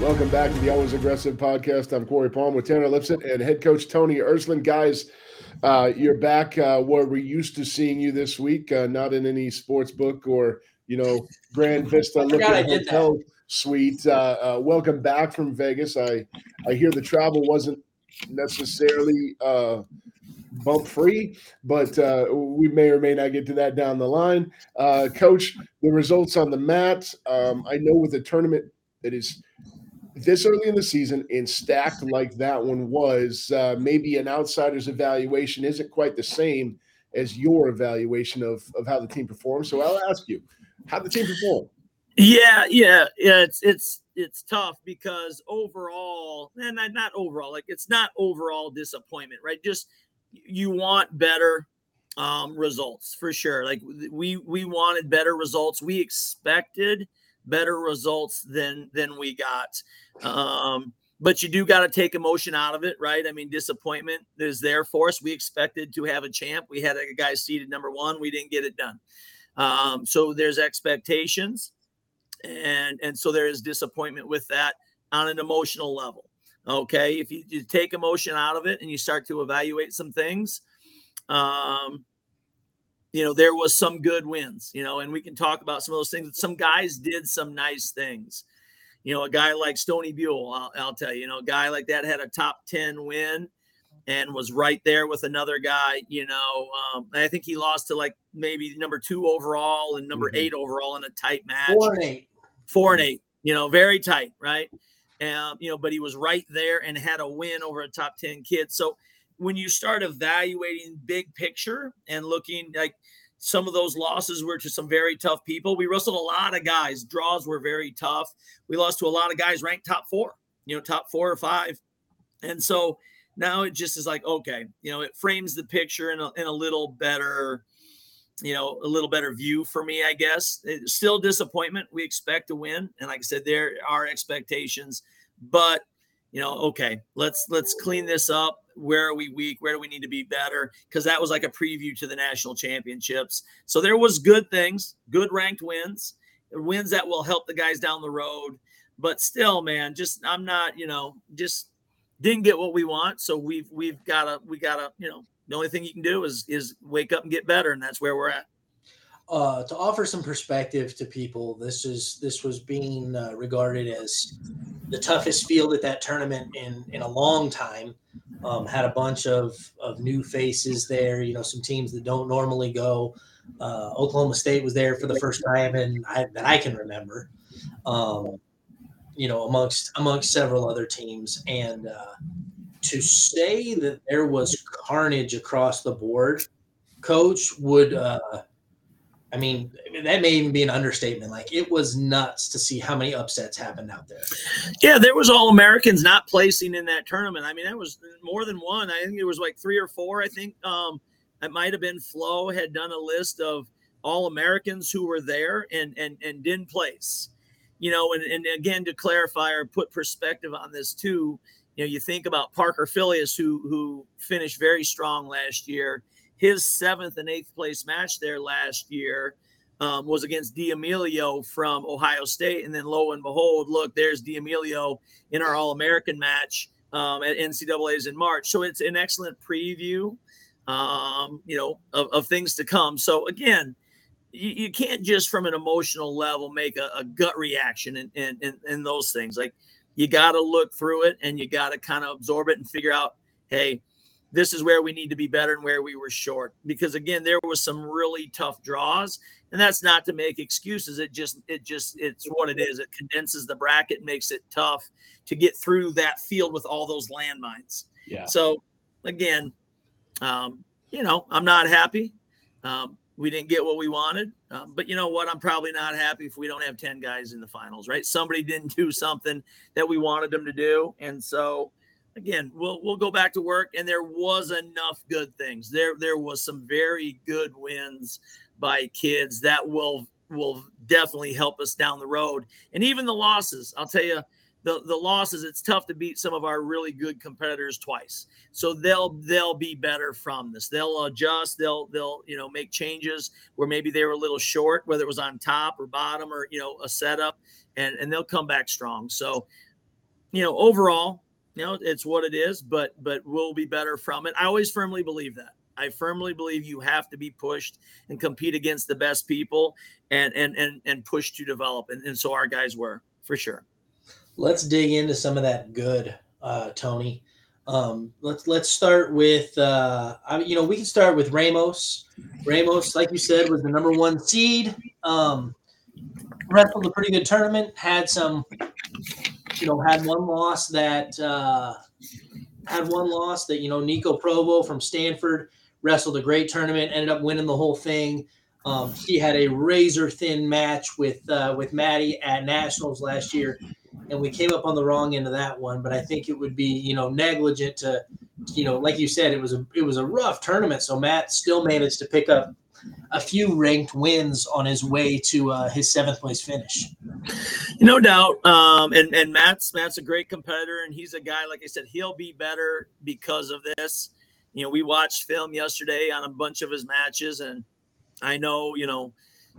Welcome back to the Always Aggressive podcast. I'm Cory Palm with Tanner Lipsett and head coach Tony Ersland. Guys, uh, you're back uh, where we're used to seeing you this week, uh, not in any sports book or you know Grand Vista looking hotel suite. Uh, uh, welcome back from Vegas. I I hear the travel wasn't necessarily uh, bump free, but uh, we may or may not get to that down the line. Uh, Coach, the results on the mat. Um, I know with the tournament that is this early in the season and stacked like that one was, uh, maybe an outsider's evaluation isn't quite the same as your evaluation of, of how the team performed. So I'll ask you, how the team perform? Yeah, yeah, yeah. It's it's it's tough because overall, and not overall, like it's not overall disappointment, right? Just you want better um, results for sure. Like we we wanted better results. We expected better results than than we got. Um, but you do got to take emotion out of it, right? I mean, disappointment is there for us. We expected to have a champ. We had a guy seated number one. We didn't get it done. Um, so there's expectations, and and so there is disappointment with that on an emotional level. Okay, if you, you take emotion out of it and you start to evaluate some things, um, you know, there was some good wins, you know, and we can talk about some of those things. Some guys did some nice things. You know, a guy like Stoney Buell, I'll, I'll tell you, you know, a guy like that had a top 10 win and was right there with another guy, you know. Um, I think he lost to like maybe number two overall and number mm-hmm. eight overall in a tight match. Four and eight. Four and eight, you know, very tight, right? Um, you know, but he was right there and had a win over a top 10 kid. So when you start evaluating big picture and looking like some of those losses were to some very tough people. We wrestled a lot of guys. Draws were very tough. We lost to a lot of guys ranked top four, you know, top four or five. And so now it just is like, okay, you know, it frames the picture in a, in a little better, you know, a little better view for me, I guess. It's still disappointment. We expect to win. And like I said, there are expectations, but you know, okay, let's let's clean this up. Where are we weak? Where do we need to be better? Because that was like a preview to the national championships. So there was good things good ranked wins wins that will help the guys down the road. But still man just i'm not you know just didn't get what we want. So we've we've got to we got to you know the only thing you can do is is wake up and get better and that's where we're at uh, to offer some perspective to people, this is this was being uh, regarded as the toughest field at that tournament in in a long time. Um, had a bunch of of new faces there. You know, some teams that don't normally go. Uh, Oklahoma State was there for the first time, and I, that I can remember. Um, you know, amongst amongst several other teams, and uh, to say that there was carnage across the board, coach would uh, I mean, that may even be an understatement. Like it was nuts to see how many upsets happened out there. Yeah, there was all Americans not placing in that tournament. I mean, that was more than one. I think it was like three or four. I think um, it might have been Flo had done a list of all Americans who were there and and and didn't place. You know, and, and again to clarify or put perspective on this too, you know, you think about Parker Filius who who finished very strong last year his seventh and eighth place match there last year um, was against D'Emilio from Ohio State. And then lo and behold, look, there's D'Emilio in our All American match um, at NCAA's in March. So it's an excellent preview, um, you know, of, of, things to come. So again, you, you, can't just from an emotional level make a, a gut reaction in, in, in, in those things. Like you got to look through it and you got to kind of absorb it and figure out, hey, this is where we need to be better and where we were short. Because again there was some really tough draws and that's not to make excuses. It just it just it's what it is. It condenses the bracket makes it tough to get through that field with all those landmines. Yeah. So again um, you know i'm not happy. Um, we didn't get what we wanted. Um, but you know what? I'm probably not happy if we don't have 10 guys in the finals right? Somebody didn't do something that we wanted them to do. And so again, we'll we'll go back to work. And there was enough good things. There there was some very good wins by kids that will will definitely help us down the road. And even the losses, I'll tell you, the the losses. It's tough to beat some of our really good competitors twice. So they'll they'll be better from this. They'll adjust. They'll they'll you know make changes where maybe they were a little short, whether it was on top or bottom or you know a setup, and and they'll come back strong. So you know, overall, know, it's what it is, but but we'll be better from it. I always firmly believe that. I firmly believe you have to be pushed and compete against the best people and and and and push to develop. And, and so our guys were for sure. Let's dig into some of that good, uh, Tony. Um, let's let's start with uh, I, you know we can start with Ramos. Ramos, like you said, was the number one seed. Um, wrestled a pretty good tournament. Had some, you know, had one loss that uh, had one loss that you know Nico Provo from Stanford wrestled a great tournament. Ended up winning the whole thing. Um, he had a razor thin match with uh, with Maddie at nationals last year and we came up on the wrong end of that one. But I think it would be, you know, negligent to, you know, like you said, it was a it was a rough tournament. So Matt still managed to pick up a few ranked wins on his way to uh, his seventh place finish. No doubt. Um, and and Matt's Matt's a great competitor, and he's a guy like I said, he'll be better because of this. You know, we watched film yesterday on a bunch of his matches, and I know, you know,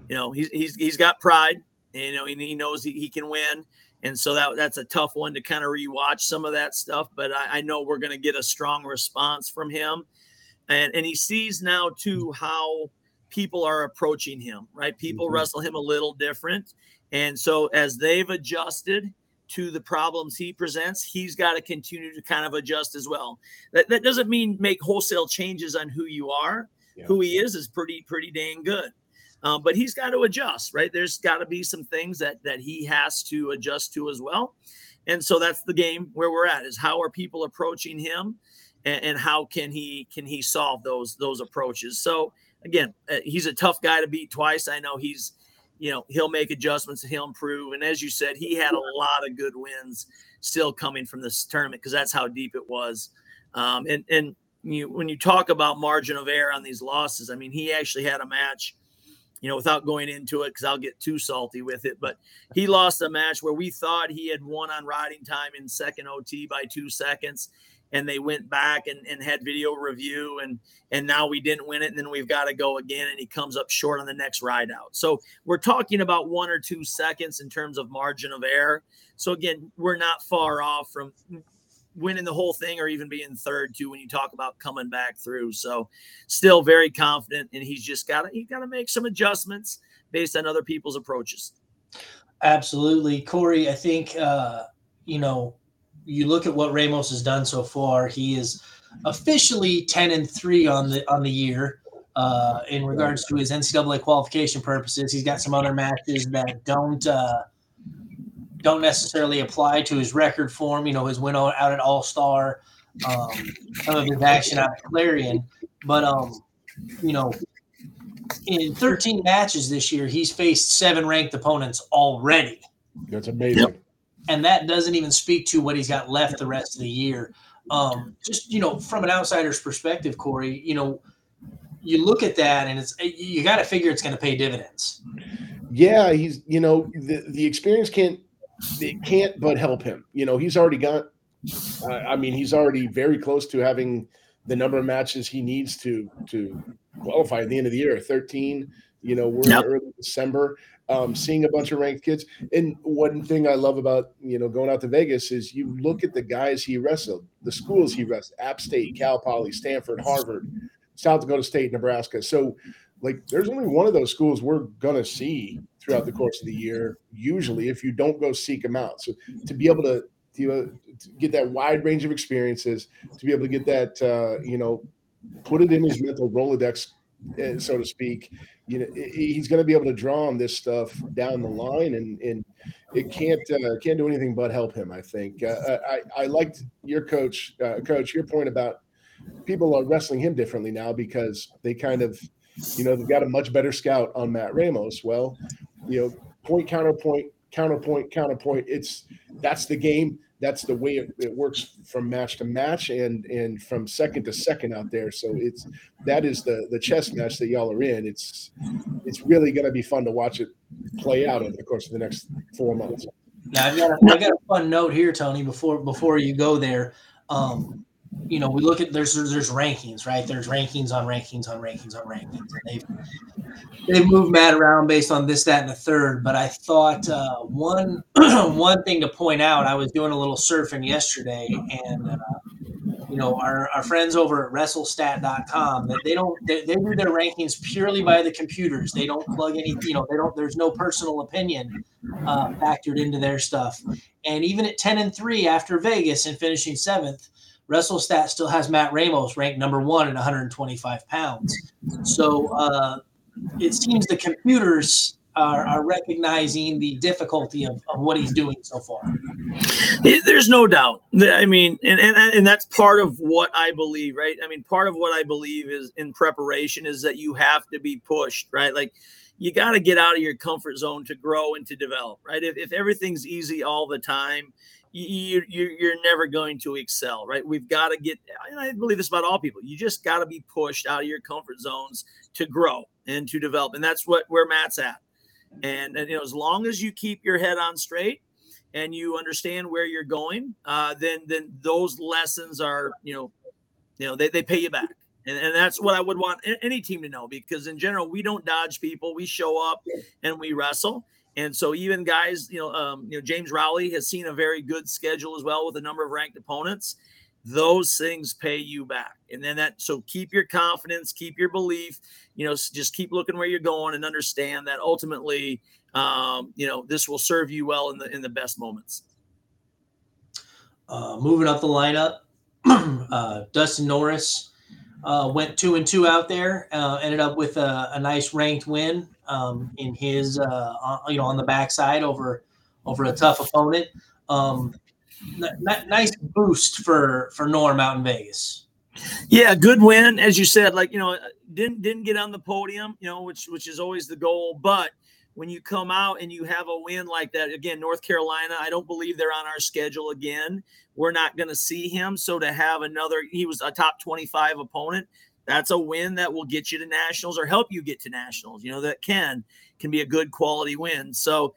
you know, he's he's he's got pride. And, you know, he knows he, he can win and so that that's a tough one to kind of rewatch some of that stuff. But I, I know we're going to get a strong response from him, and and he sees now too how people are approaching him. Right, people mm-hmm. wrestle him a little different, and so as they've adjusted to the problems he presents, he's got to continue to kind of adjust as well. That that doesn't mean make wholesale changes on who you are. Yeah. Who he is is pretty pretty dang good. Um, but he's got to adjust, right? There's got to be some things that that he has to adjust to as well. And so that's the game where we're at is how are people approaching him and, and how can he can he solve those those approaches. So again, uh, he's a tough guy to beat twice. I know he's you know he'll make adjustments he'll improve and as you said he had a lot of good wins still coming from this tournament because that's how deep it was um, and and you, when you talk about margin of error on these losses i mean he actually had a match you know, without going into it because I'll get too salty with it. But he lost a match where we thought he had won on riding time in second OT by two seconds. And they went back and, and had video review and and now we didn't win it. And then we've got to go again. And he comes up short on the next ride out. So we're talking about one or two seconds in terms of margin of error. So again, we're not far off from winning the whole thing or even being third too when you talk about coming back through. So still very confident and he's just got to he got to make some adjustments based on other people's approaches. Absolutely. Cory, I think uh you know you look at what Ramos has done so far, he is officially 10 and 3 on the on the year. Uh, in regards to his NCAA qualification purposes, he's got some other matches that don't uh, don't necessarily apply to his record form. You know, his win out at All Star, um, some of his action out at Clarion, but um, you know, in 13 matches this year, he's faced seven ranked opponents already. That's amazing. And that doesn't even speak to what he's got left the rest of the year. Um, just you know, from an outsider's perspective, Cory, you know, you look at that and it's you got to figure it's going to pay dividends. Yeah, he's you know the the experience can't it can't but help him. You know, he's already got. Uh, I mean, he's already very close to having the number of matches he needs to to qualify at the end of the year. Thirteen. You know, we're yep. in early December. Um, seeing a bunch of ranked kids. And one thing I love about you know going out to Vegas is you look at the guys he wrestled, the schools he wrestled: App State, Cal Poly, Stanford, Harvard, South Dakota State, Nebraska. So, like, there's only one of those schools we're gonna see throughout the course of the year. Usually, if you don't go seek them out, so to be able to to, uh, to get that wide range of experiences, to be able to get that uh, you know, put it in his mental rolodex, so to speak. You know, he's going to be able to draw on this stuff down the line, and and it can't uh, can't do anything but help him. I think. Uh, I I liked your coach, uh, coach, your point about people are wrestling him differently now because they kind of you know, they've got a much better scout on Matt Ramos. Well, you know, point, counterpoint, counterpoint, counterpoint. It's that's the game. That's the way it, it, works from match to match and and from second to second out there. So it's that is the the chess match that y'all are in. It's it's really going to be fun to watch it play out over the course of the next four months. Now I got got a fun note here, Tony. Before before you go there, um, you know, we look at there's there's rankings, right? There's rankings on rankings on rankings on rankings, and they've they've moved Matt around based on this, that, and the third. But I thought uh, one one thing to point out, I was doing a little surfing yesterday, and uh, you know, our, our friends over at WrestleStat.com that they don't they, they do their rankings purely by the computers. They don't plug any, you know, they don't. There's no personal opinion uh, factored into their stuff. And even at ten and three after Vegas and finishing seventh WrestleStat still has Matt Ramos ranked number one at 125 pounds. So uh, it seems the computers are, are recognizing the difficulty of, of, what he's doing so far. There's no doubt. I mean, and, and and that's part of what I believe, right? I mean, part of what I believe is in preparation is that you have to be pushed, right? Like you got to get out of your comfort zone to grow and to develop, right? If, if everything's easy all the time, you, you you're never going to excel, right? We've got to get. I believe this about all people. You just got to be pushed out of your comfort zones to grow and to develop, and that's what where Matt's at. And, and you know, as long as you keep your head on straight and you understand where you're going, uh, then then those lessons are you know, you know they, they pay you back. And, and that's what I would want any team to know because in general we don't dodge people. We show up and we wrestle and so even guys, you know, um, you know, James Rowley has seen a very good schedule as well with a number of ranked opponents. Those things pay you back. And then that so keep your confidence, keep your belief, you know, just keep looking where you're going and understand that ultimately um, you know, this will serve you well in the in the best moments. Uh, moving up the lineup, uh, Dustin Norris uh, went two and two out there, uh, ended up with a, a nice ranked win um, in his uh, you know on the backside over over a tough opponent. Um, n- nice boost for for Norm out in Vegas. Yeah, good win, as you said. Like you know, didn't didn't get on the podium, you know, which which is always the goal. But when you come out and you have a win like that, again, North Carolina, I don't believe they're on our schedule again. We're not going to see him. So to have another, he was a top twenty five opponent that's a win that will get you to nationals or help you get to nationals. You know, that can can be a good quality win. So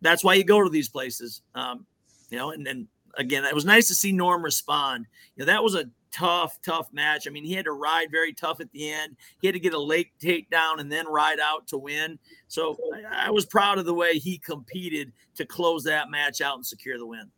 that's why you go to these places. Um, you know, and then again, it was nice to see Norm respond. You know, that was a tough, tough match. I mean, he had to ride very tough at the end. He had to get a late takedown and then ride out to win. So I, I was proud of the way he competed to close that match out and secure the win.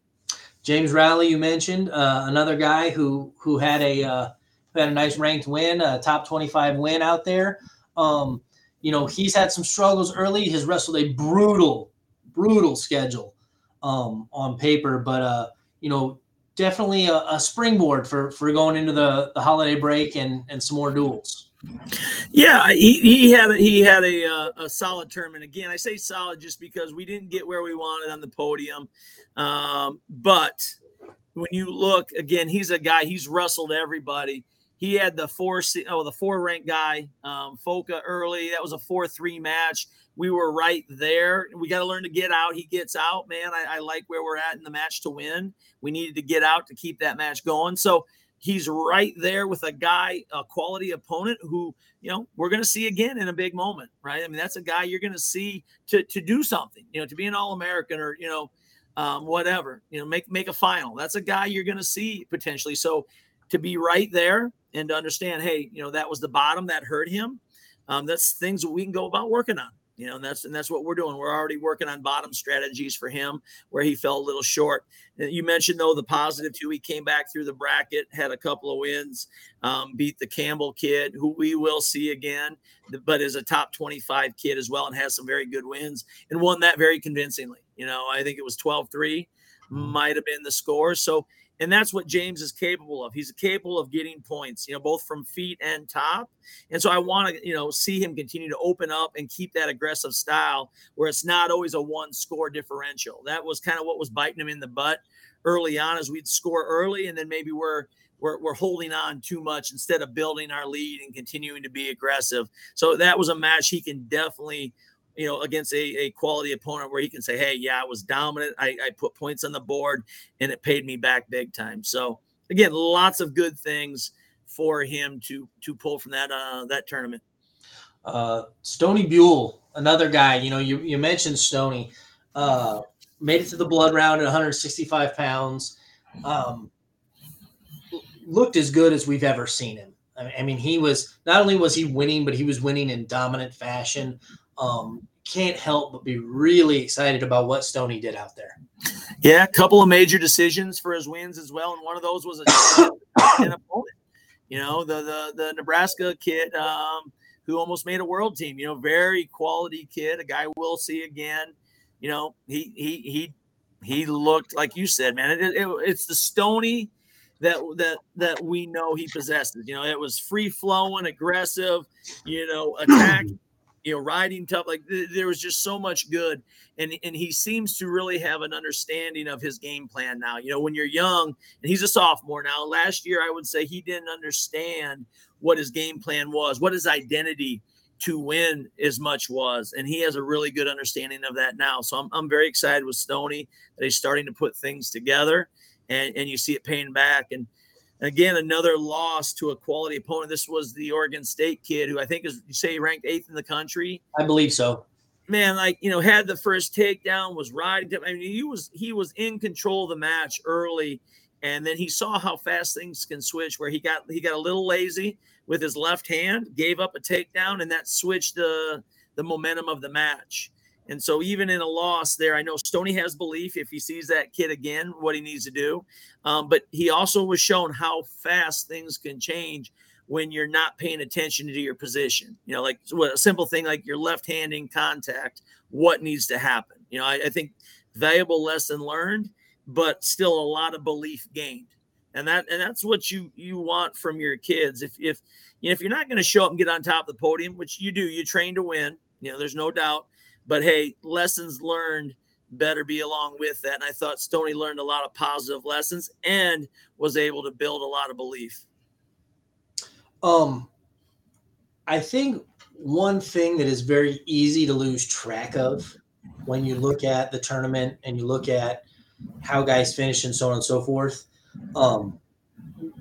James Rowley, you mentioned uh, another guy who who had a uh, had a nice ranked win, a top 25 win out there. Um, you know, he's had some struggles early. He's wrestled a brutal, brutal schedule um, on paper, but uh, you know, definitely a, a, springboard for for going into the the holiday break and and some more duels. Yeah, he, he had a, he had a uh, a solid tournament. Again, I say solid just because we didn't get where we wanted on the podium, um, but when you look again, he's a guy. He's wrestled everybody he had the four oh the four rank guy um, Foka early. That was a four three match. We were right there. We got to learn to get out. He gets out, man. I, I, like where we're at in the match to win. We needed to get out to keep that match going. So he's right there with a guy, a quality opponent who you know we're going to see again in a big moment, right? I mean that's a guy you're going to see to to do something, you know, to be an All American or you know. Um, whatever you know, make make a final. That's a guy you're going to see potentially. So to be right there and to understand, hey, you know, that was the bottom that hurt him. Um, that's things that we can go about working on. You know, and that's and that's what we're doing. We're already working on bottom strategies for him where he fell a little short. You mentioned though the positive too. He came back through the bracket, had a couple of wins, um, beat the Campbell kid, who we will see again, but is a top 25 kid as well and has some very good wins and won that very convincingly. You know, I think it was 12 3 might have been the score. So and that's what James is capable of. He's capable of getting points, you know, both from feet and top. And so I want to, you know, see him continue to open up and keep that aggressive style where it's not always a one score differential. That was kind of what was biting him in the butt early on as we'd score early and then maybe we're we're, we're holding on too much instead of building our lead and continuing to be aggressive. So that was a match he can definitely you know, against a, a quality opponent where he can say, Hey, yeah, I was dominant. I, I put points on the board and it paid me back big time. So again, lots of good things for him to to pull from that uh that tournament. Uh Stoney Buell, another guy, you know, you, you mentioned Stoney, uh made it to the blood round at 165 pounds. Um looked as good as we've ever seen him. I mean, he was not only was he winning, but he was winning in dominant fashion. Um, can't help but be really excited about what Stoney did out there. Yeah, a couple of major decisions for his wins as well, and one of those was a, an opponent. You know, the the the Nebraska kid um, who almost made a world team. You know, very quality kid, a guy we'll see again. You know, he he he he looked like you said, man. It, it, it's the Stoney that that that we know he possesses. You know, it was free flowing, aggressive, you know, attack, you know, riding tough. Like th- there was just so much good, and and he seems to really have an understanding of his game plan now. You know, when you're young, and he's a sophomore now. Last year, I would say he didn't understand what his game plan was, what his identity to win as much was. And he has a really good understanding of that now. So I'm, I'm very excited with Stoney that he's starting to put things together and, and you see it paying back. And again, another loss to a quality opponent. This was the Oregon State kid who I think is, you say, ranked eighth in the country. I believe so. Man, like you know, had the first takedown, was riding. I mean, he was he was in control of the match early, and then he saw how fast things can switch. Where he got he got a little lazy with his left hand, gave up a takedown, and that switched the the momentum of the match. And so, even in a loss there, I know Stoney has belief if he sees that kid again, what he needs to do. Um, but he also was shown how fast things can change when you're not paying attention to your position. You know, like a simple thing like your left hand in contact, what needs to happen. You know, I, I think valuable lesson learned, but still a lot of belief gained. And that and that's what you you want from your kids. If if you know, if you're not going to show up and get on top of the podium, which you do, you train to win. You know, there's no doubt but hey, lessons learned better be along with that. And I thought Stoney learned a lot of positive lessons and was able to build a lot of belief. Um, I think one thing that is very easy to lose track of when you look at the tournament and you look at how guys finish and so on and so forth. Um,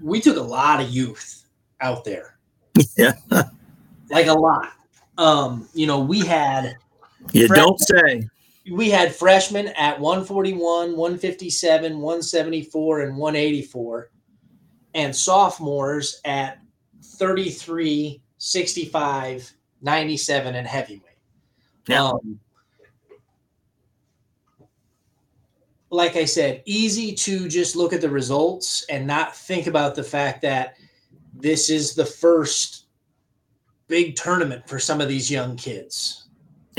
we took a lot of youth out there. Yeah. like a lot. Um, you know, we had you freshmen, don't say. We had freshmen at 141, 157, 174, and 184, and sophomores at 33, 65, 97, and heavyweight. Yeah. Um, like I said, easy to just look at the results and not think about the fact that this is the first big tournament for some of these young kids.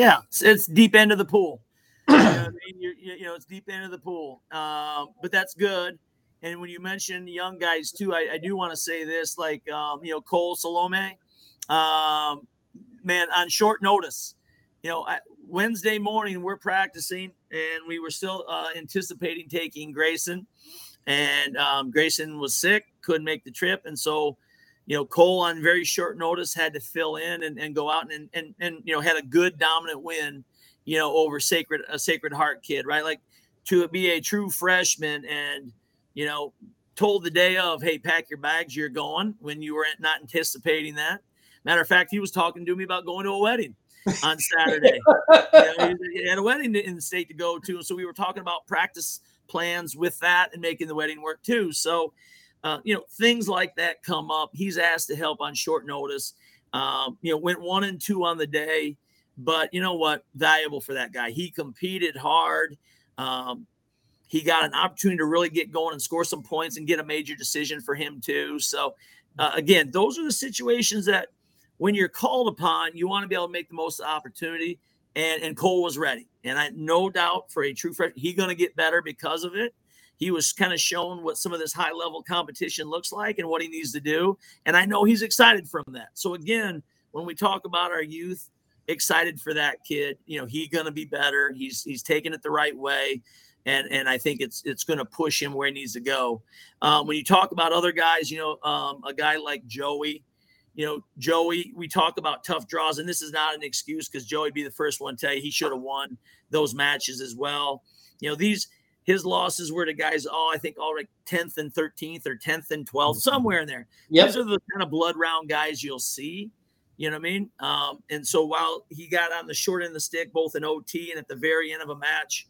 Yeah, it's, it's deep end of the pool. you, know I mean? you know, it's deep end of the pool. Um, but that's good. And when you mention young guys too, I, I do want to say this, like um, you know, Cole Salome, um, man, on short notice. You know, I, Wednesday morning we're practicing, and we were still uh, anticipating taking Grayson, and um, Grayson was sick, couldn't make the trip, and so you know, Cole on very short notice had to fill in and, and go out and, and, and, you know, had a good dominant win, you know, over Sacred, a Sacred Heart kid, right? Like to be a true freshman and, you know, told the day of, hey, pack your bags, you're going when you were not anticipating that. Matter of fact, he was talking to me about going to a wedding on Saturday. you know, he had a wedding in the state to go to. So we were talking about practice plans with that and making the wedding work too. So, uh, you know, things like that come up. He's asked to help on short notice. Um, you know, went one and two on the day, but you know what? Valuable for that guy. He competed hard. Um, he got an opportunity to really get going and score some points and get a major decision for him too. So, uh, again, those are the situations that when you're called upon, you want to be able to make the most opportunity. And and Cole was ready, and I no doubt for a true freshman, he's going to get better because of it he was kind of shown what some of this high level competition looks like and what he needs to do. And I know he's excited from that. So again, when we talk about our youth, excited for that kid. You know, he's gonna be better. He's he's taking it the right way. And, and I think it's it's going to push him where he needs to go. Um, when you talk about other guys, you know, um, a guy like Joey, you know, Joey, we talk about tough draws, and this is not an excuse because Joey be the first one to tell you he should have won those matches as well. You know, these his losses were to guys, oh, I think all like 10th and 13th or 10th and 12th, mm-hmm. somewhere in there. Yep. These are the kind of blood round guys you'll see. You know what I mean? Um, and so while he got on the short end of the stick, both in OT and at the very end of a match,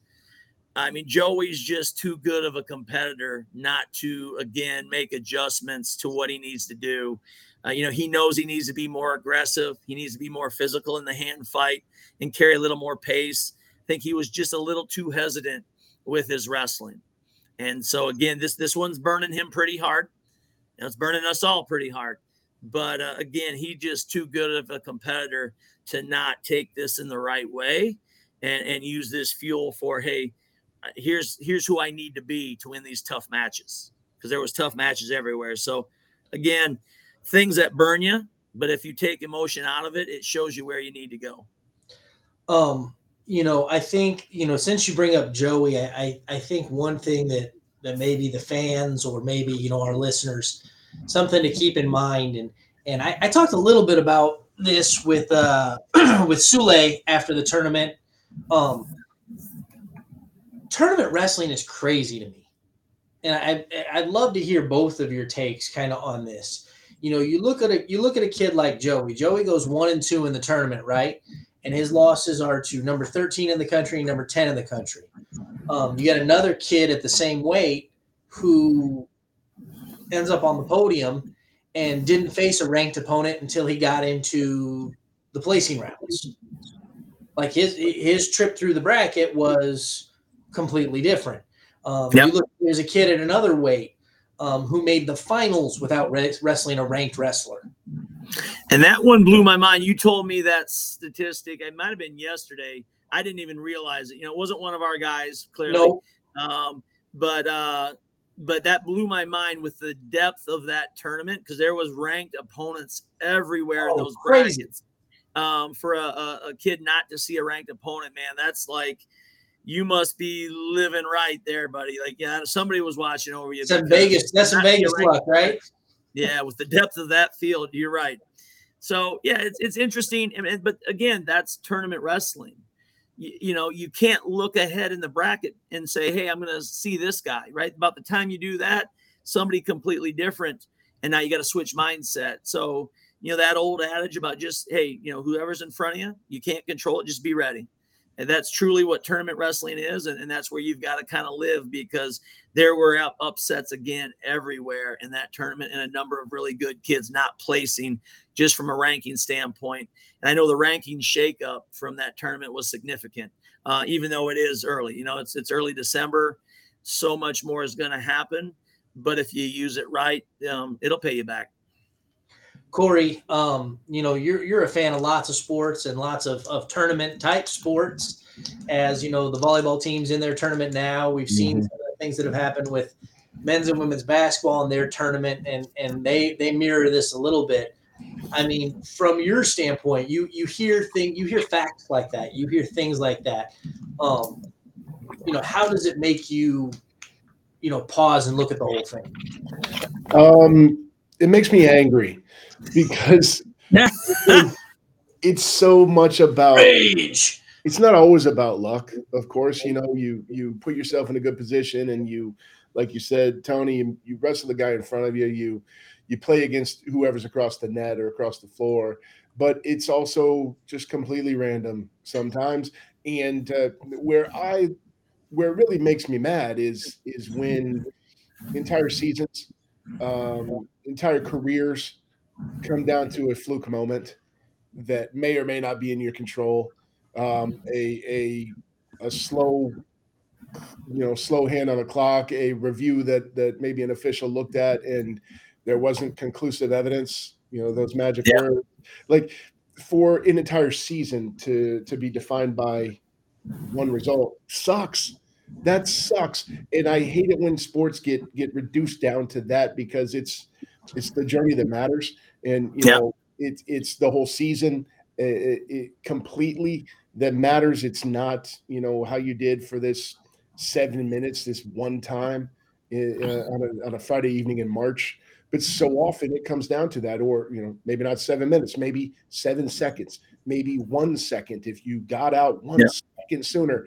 I mean, Joey's just too good of a competitor not to again make adjustments to what he needs to do. Uh, you know, he knows he needs to be more aggressive. He needs to be more physical in the hand fight and carry a little more pace. I think he was just a little too hesitant with his wrestling. And so again, this this one's burning him pretty hard. Know, it's burning us all pretty hard. But uh, again, he just too good of a competitor to not take this in the right way and and use this fuel for hey, here's here's who I need to be to win these tough matches because there was tough matches everywhere. So again, things that burn you, but if you take emotion out of it, it shows you where you need to go. Um, you know, I think you know since you bring up Joey, I I, I think one thing that that maybe the fans or maybe you know our listeners something to keep in mind and and I, I talked a little bit about this with uh with Sule after the tournament. Um, tournament wrestling is crazy to me, and I I'd love to hear both of your takes kind of on this you know, you look at a you look at a kid like Joey. Joey goes one and two in the tournament, right? And his losses are to number 13 in the country, number 10 in the country. Um, you got another kid at the same weight who ends up on the podium and didn't face a ranked opponent until he got into the placing rounds. Like his his trip through the bracket was completely different. Um, yep. you look, there's a kid at another weight um, who made the finals without re- wrestling a ranked wrestler. And that one blew my mind. You told me that statistic. It might have been yesterday. I didn't even realize it. You know, it wasn't one of our guys, clearly. No. Um, but uh, but that blew my mind with the depth of that tournament because there was ranked opponents everywhere oh, in those crazy. brackets. Um, for a, a, a kid not to see a ranked opponent, man, that's like – you must be living right there, buddy. Like, yeah, somebody was watching over you. That's Vegas. That's some Vegas luck, right? Yeah, with the depth of that field, you're right. So yeah, it's it's interesting. But again, that's tournament wrestling. You, you know, you can't look ahead in the bracket and say, "Hey, I'm going to see this guy." Right? About the time you do that, somebody completely different, and now you got to switch mindset. So you know that old adage about just, hey, you know, whoever's in front of you, you can't control it. Just be ready. And that's truly what tournament wrestling is. And, and that's where you've got to kind of live because there were up, upsets again everywhere in that tournament and a number of really good kids not placing just from a ranking standpoint. And I know the ranking shakeup from that tournament was significant, uh, even though it is early. You know, it's it's early December. So much more is going to happen, but if you use it right, um, it'll pay you back. Cory, um, you know, you're you're a fan of lots of sports and lots of, of tournament type sports. As you know, the volleyball team's in their tournament now. We've seen mm-hmm. things that have happened with men's and women's basketball in their tournament, and and they they mirror this a little bit. I mean, from your standpoint, you you hear thing you hear facts like that, you hear things like that. Um, you know, how does it make you, you know, pause and look at the whole thing? Um, it makes me angry because it's so much about rage. It's not always about luck, of course. You know, you you put yourself in a good position, and you, like you said, Tony, you wrestle the guy in front of you. You you play against whoever's across the net or across the floor, but it's also just completely random sometimes. And uh, where I where it really makes me mad is is when entire seasons, um, entire careers come down to a fluke moment that may or may not be in your control. Um, a a a slow, you know, slow hand on the clock, a review that that maybe an official looked at and there wasn't conclusive evidence. You know, those magic yeah. words, like for an entire season to to be defined by one result sucks. That sucks, and I hate it when sports get get reduced down to that because it's it's the journey that matters and you know it's it's the whole season it, it completely that matters. It's not you know how you did for this seven minutes this one time uh, on, a, on a Friday evening in March. But so often it comes down to that, or you know, maybe not seven minutes, maybe seven seconds, maybe one second. If you got out one yeah. second sooner,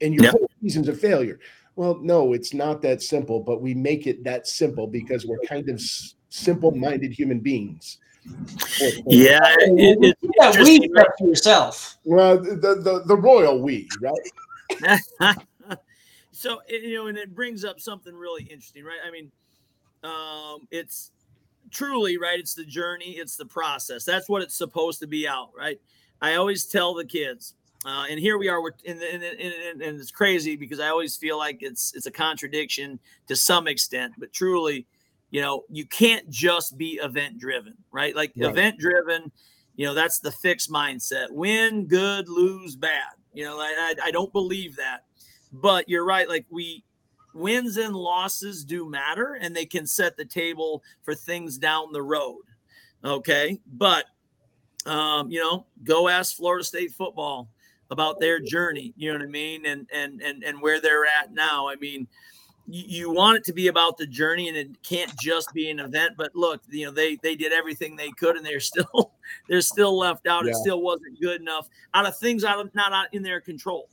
and your yeah. whole season's a failure. Well, no, it's not that simple, but we make it that simple because we're kind of simple-minded human beings. Yeah, it, it, yeah, we for yourself. Well, the, the the royal we, right? so you know, and it brings up something really interesting, right? I mean, um, it's truly right. It's the journey. It's the process. That's what it's supposed to be out, right? I always tell the kids, uh, and here we are, we're in, in, in, and it's crazy because I always feel like it's it's a contradiction to some extent, but truly, you know, you can't just be event driven, right? Like right. event driven, you know, that's the fixed mindset: win, good, lose, bad. You know, I, I, I don't believe that, but you're right. Like we wins and losses do matter, and they can set the table for things down the road. Okay, but um, you know, go ask Florida State football about their journey. You know what I mean, and and and and where they're at now. I mean, you, you want it to be about the journey, and it can't just be an event. But look, you know, they they did everything they could, and they're still they're still left out. Yeah. It still wasn't good enough out of things out of not out in their control.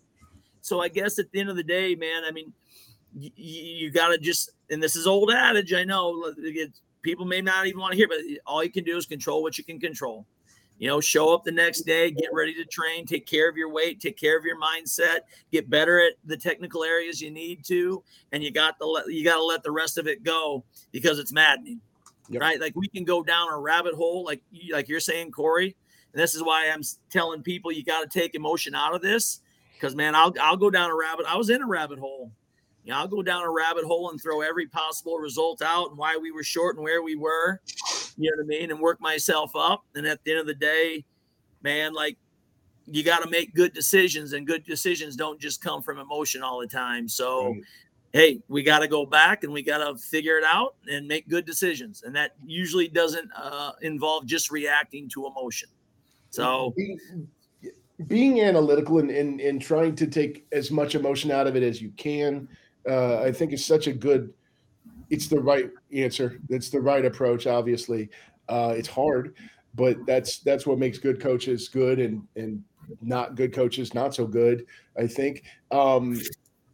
So I guess at the end of the day, man, I mean, you, you got to just, and this is old adage, I know. people may not even want to hear, but all you can do is control what you can control you know show up the next day get ready to train take care of your weight take care of your mindset get better at the technical areas you need to and you got the you got to let the rest of it go because it's maddening yep. right? Like we can go down a rabbit hole like like you're saying cory and this is why i'm telling people you got to take emotion out of this because man i'll i'll go down a rabbit i was in a rabbit hole. You know, I'll go down a rabbit hole and throw every possible result out and why we were short and where we were, you know what I mean, and work myself up. And at the end of the day, man, like you got to make good decisions, and good decisions don't just come from emotion all the time. So, right. hey, we got to go back and we got to figure it out and make good decisions. And that usually doesn't uh, involve just reacting to emotion. So, being, being analytical and, and, and trying to take as much emotion out of it as you can uh, I think is such a good. It's the right answer. It's the right approach. Obviously, uh, it's hard, but that's that's what makes good coaches good and and not good coaches not so good. I think um,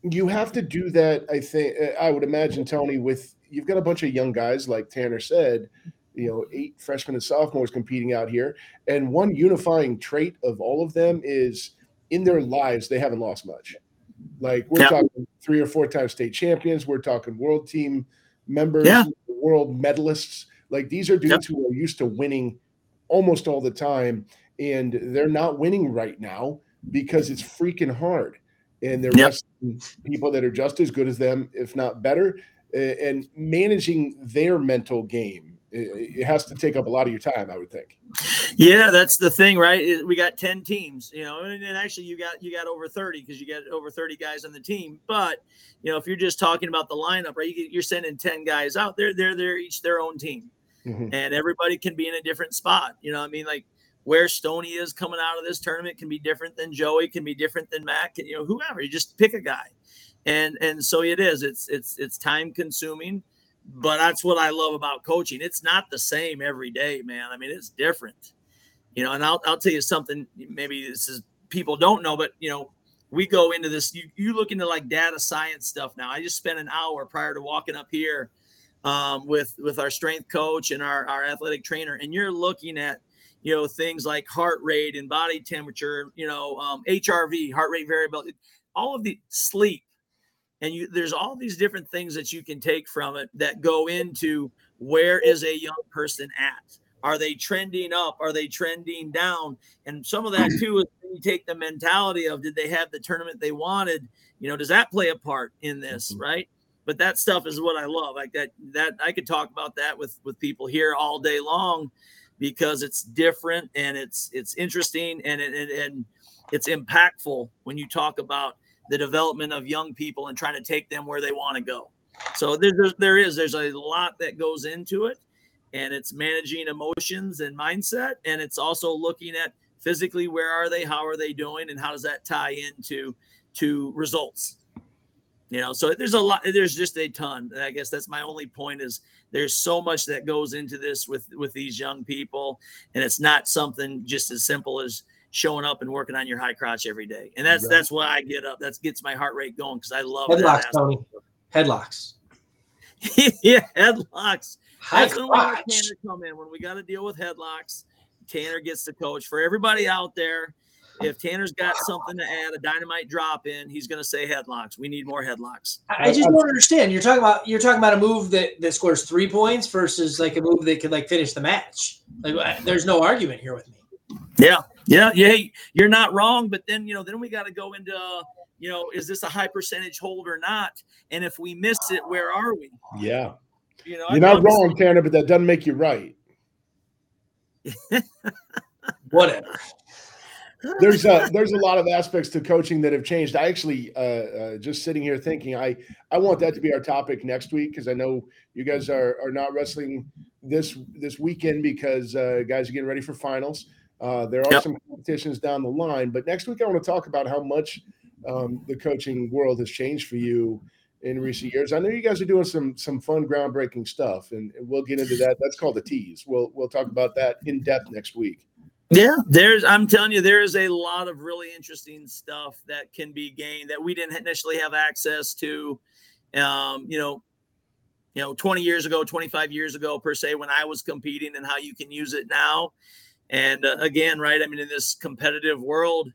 you have to do that. I think I would imagine Tony with you've got a bunch of young guys like Tanner said. You know, eight freshmen and sophomores competing out here, and one unifying trait of all of them is in their lives they haven't lost much like we're yeah. talking three or four time state champions. We're talking world team members, yeah. world medalists. Like these are dudes who are used to winning almost all the time, and they're not winning right now because it's freaking hard. And they're yep. people that are just as good as them, if not better, and managing their mental game it, has to take up a lot of your time, I would think. Yeah, that's the thing, right? We got 10 teams, you know, and, actually you got you got over 30 because you got over 30 guys on the team. But you know, if you're just talking about the lineup, right? You, are sending 10 guys out. They're they're they're each their own team. Mm-hmm. And everybody can be in a different spot. You know, I mean, like where Stoney is coming out of this tournament can be different than Joey, can be different than Mac, and you know, whoever. You just pick a guy. And and so it is. It's it's it's time consuming but that's what I love about coaching. It's not the same every day, man. I mean, it's different, you know. And I'll I'll tell you something. Maybe this is people don't know, but you know, we go into this. You you look into like data science stuff now. I just spent an hour prior to walking up here um, with with our strength coach and our our athletic trainer, and you're looking at you know things like heart rate and body temperature, you know, um, HRV, heart rate variability, all of the sleep and you there's all these different things that you can take from it that go into where is a young person at? Are they trending up? Are they trending down? And some of that too is you take the mentality of did they have the tournament they wanted? You know does that play a part in this mm-hmm. right? But that stuff is what i love. Like that that i could talk about that with with people here all day long because it's different and it's it's interesting and it, and it's impactful when you talk about the development of young people and trying to take them where they want to go. So there's, there is there's a lot that goes into it, and it's managing emotions and mindset, and it's also looking at physically where are they, how are they doing, and how does that tie into to results. You know, so there's a lot. There's just a ton. I guess that's my only point is there's so much that goes into this with with these young people, and it's not something just as simple as showing up and working on your high crotch every day. And that's that's why I get up. That gets my heart rate going because I love headlocks, Tony. Headlocks. yeah, headlocks. High that's when Tanner come in when we got to deal with headlocks. Tanner gets the coach for everybody out there. if Tanner's got something to add, a dynamite drop in, he's going to say headlocks. We need more headlocks. I, I just don't understand. You're talking about you're talking about a move that that scores three points versus like a move that could like finish the match. Like there's no argument here with me. Yeah, yeah, yeah. You're not wrong, but then you know, then we got to go into you know, is this a high percentage hold or not? And if we miss it, where are we? Yeah. You know, you're not wrong, Tanner, but that doesn't make you right. Whatever. there's a there's a lot of aspects to coaching that have changed. I actually uh, uh, just sitting here thinking I I want that to be our topic next week because I know you guys are are not wrestling this this weekend because uh, guys are getting ready for finals. Uh, there are yep. some competitions down the line, but next week I want to talk about how much um, the coaching world has changed for you in recent years. I know you guys are doing some some fun, groundbreaking stuff, and, and we'll get into that. That's called the tease. We'll we'll talk about that in depth next week. Yeah, there's. I'm telling you, there is a lot of really interesting stuff that can be gained that we didn't initially have access to. Um, you know, you know, 20 years ago, 25 years ago, per se, when I was competing, and how you can use it now. And uh, again, right? I mean, in this competitive world,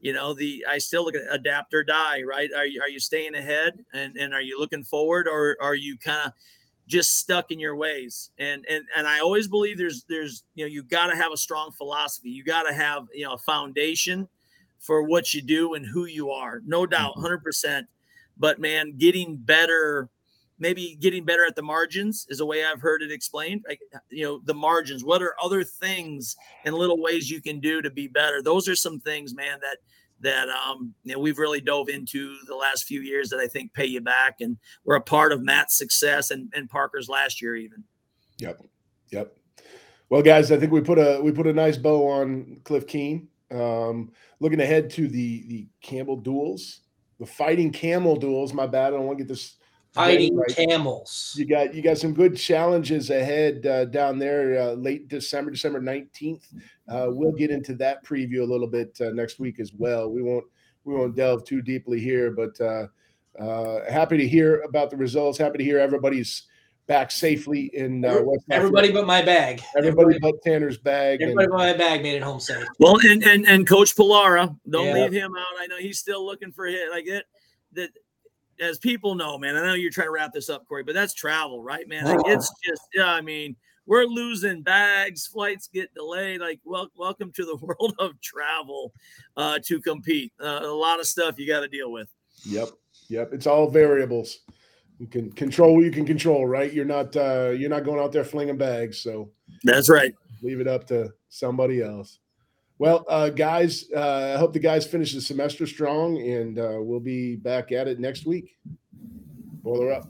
you know the i still look at adapt or die right are you are you staying ahead and and are you looking forward or are you kind of just stuck in your ways and and and i always believe there's there's you know you got to have a strong philosophy you got to have you know a foundation for what you do and who you are no doubt 100% mm-hmm. but man getting better maybe getting better at the margins is a way I've heard it explained. Like, you know, the margins. What are other things and little ways you can do to be better? Those are some things, man, that that um, you know we've really dove into the last few years that I think pay you back, and we're a part of Matt's success and, and Parker's last year even. Yep, yep. Well, guys, I think we put a we put a nice bow on Cliff Keen. Um, looking ahead to the the Campbell duels, the fighting camel duels. My bad, I don't want to get this fighting right. camels. You got you got some good challenges ahead uh, down there uh, late December, December nineteenth. Uh, we'll get into that preview a little bit uh, next week as well. We won't we won't delve too deeply here, but uh, uh, happy to hear about the results. Happy to hear everybody's back safely in uh, West Everybody Africa. but my bag. Everybody, everybody but Tanner's bag. Everybody and, but my bag made it home safe. Well, and and, and Coach Pilara, don't yeah. leave him out. I know he's still looking for hit like it. That as people know, man. I know you're trying to wrap this up, Cory, but that's travel, right, man? Like, it's just, yeah. I mean, we're losing bags, flights get delayed. Like, well, welcome to the world of travel uh, to compete. Uh, a lot of stuff you got to deal with. Yep, yep. It's all variables. You can control what you can control, right? You're not uh, you're not going out there flinging bags, so that's right. Leave it up to somebody else. Well, uh, guys, uh, I hope the guys finish the semester strong, and uh, we'll be back at it next week. Boiler up.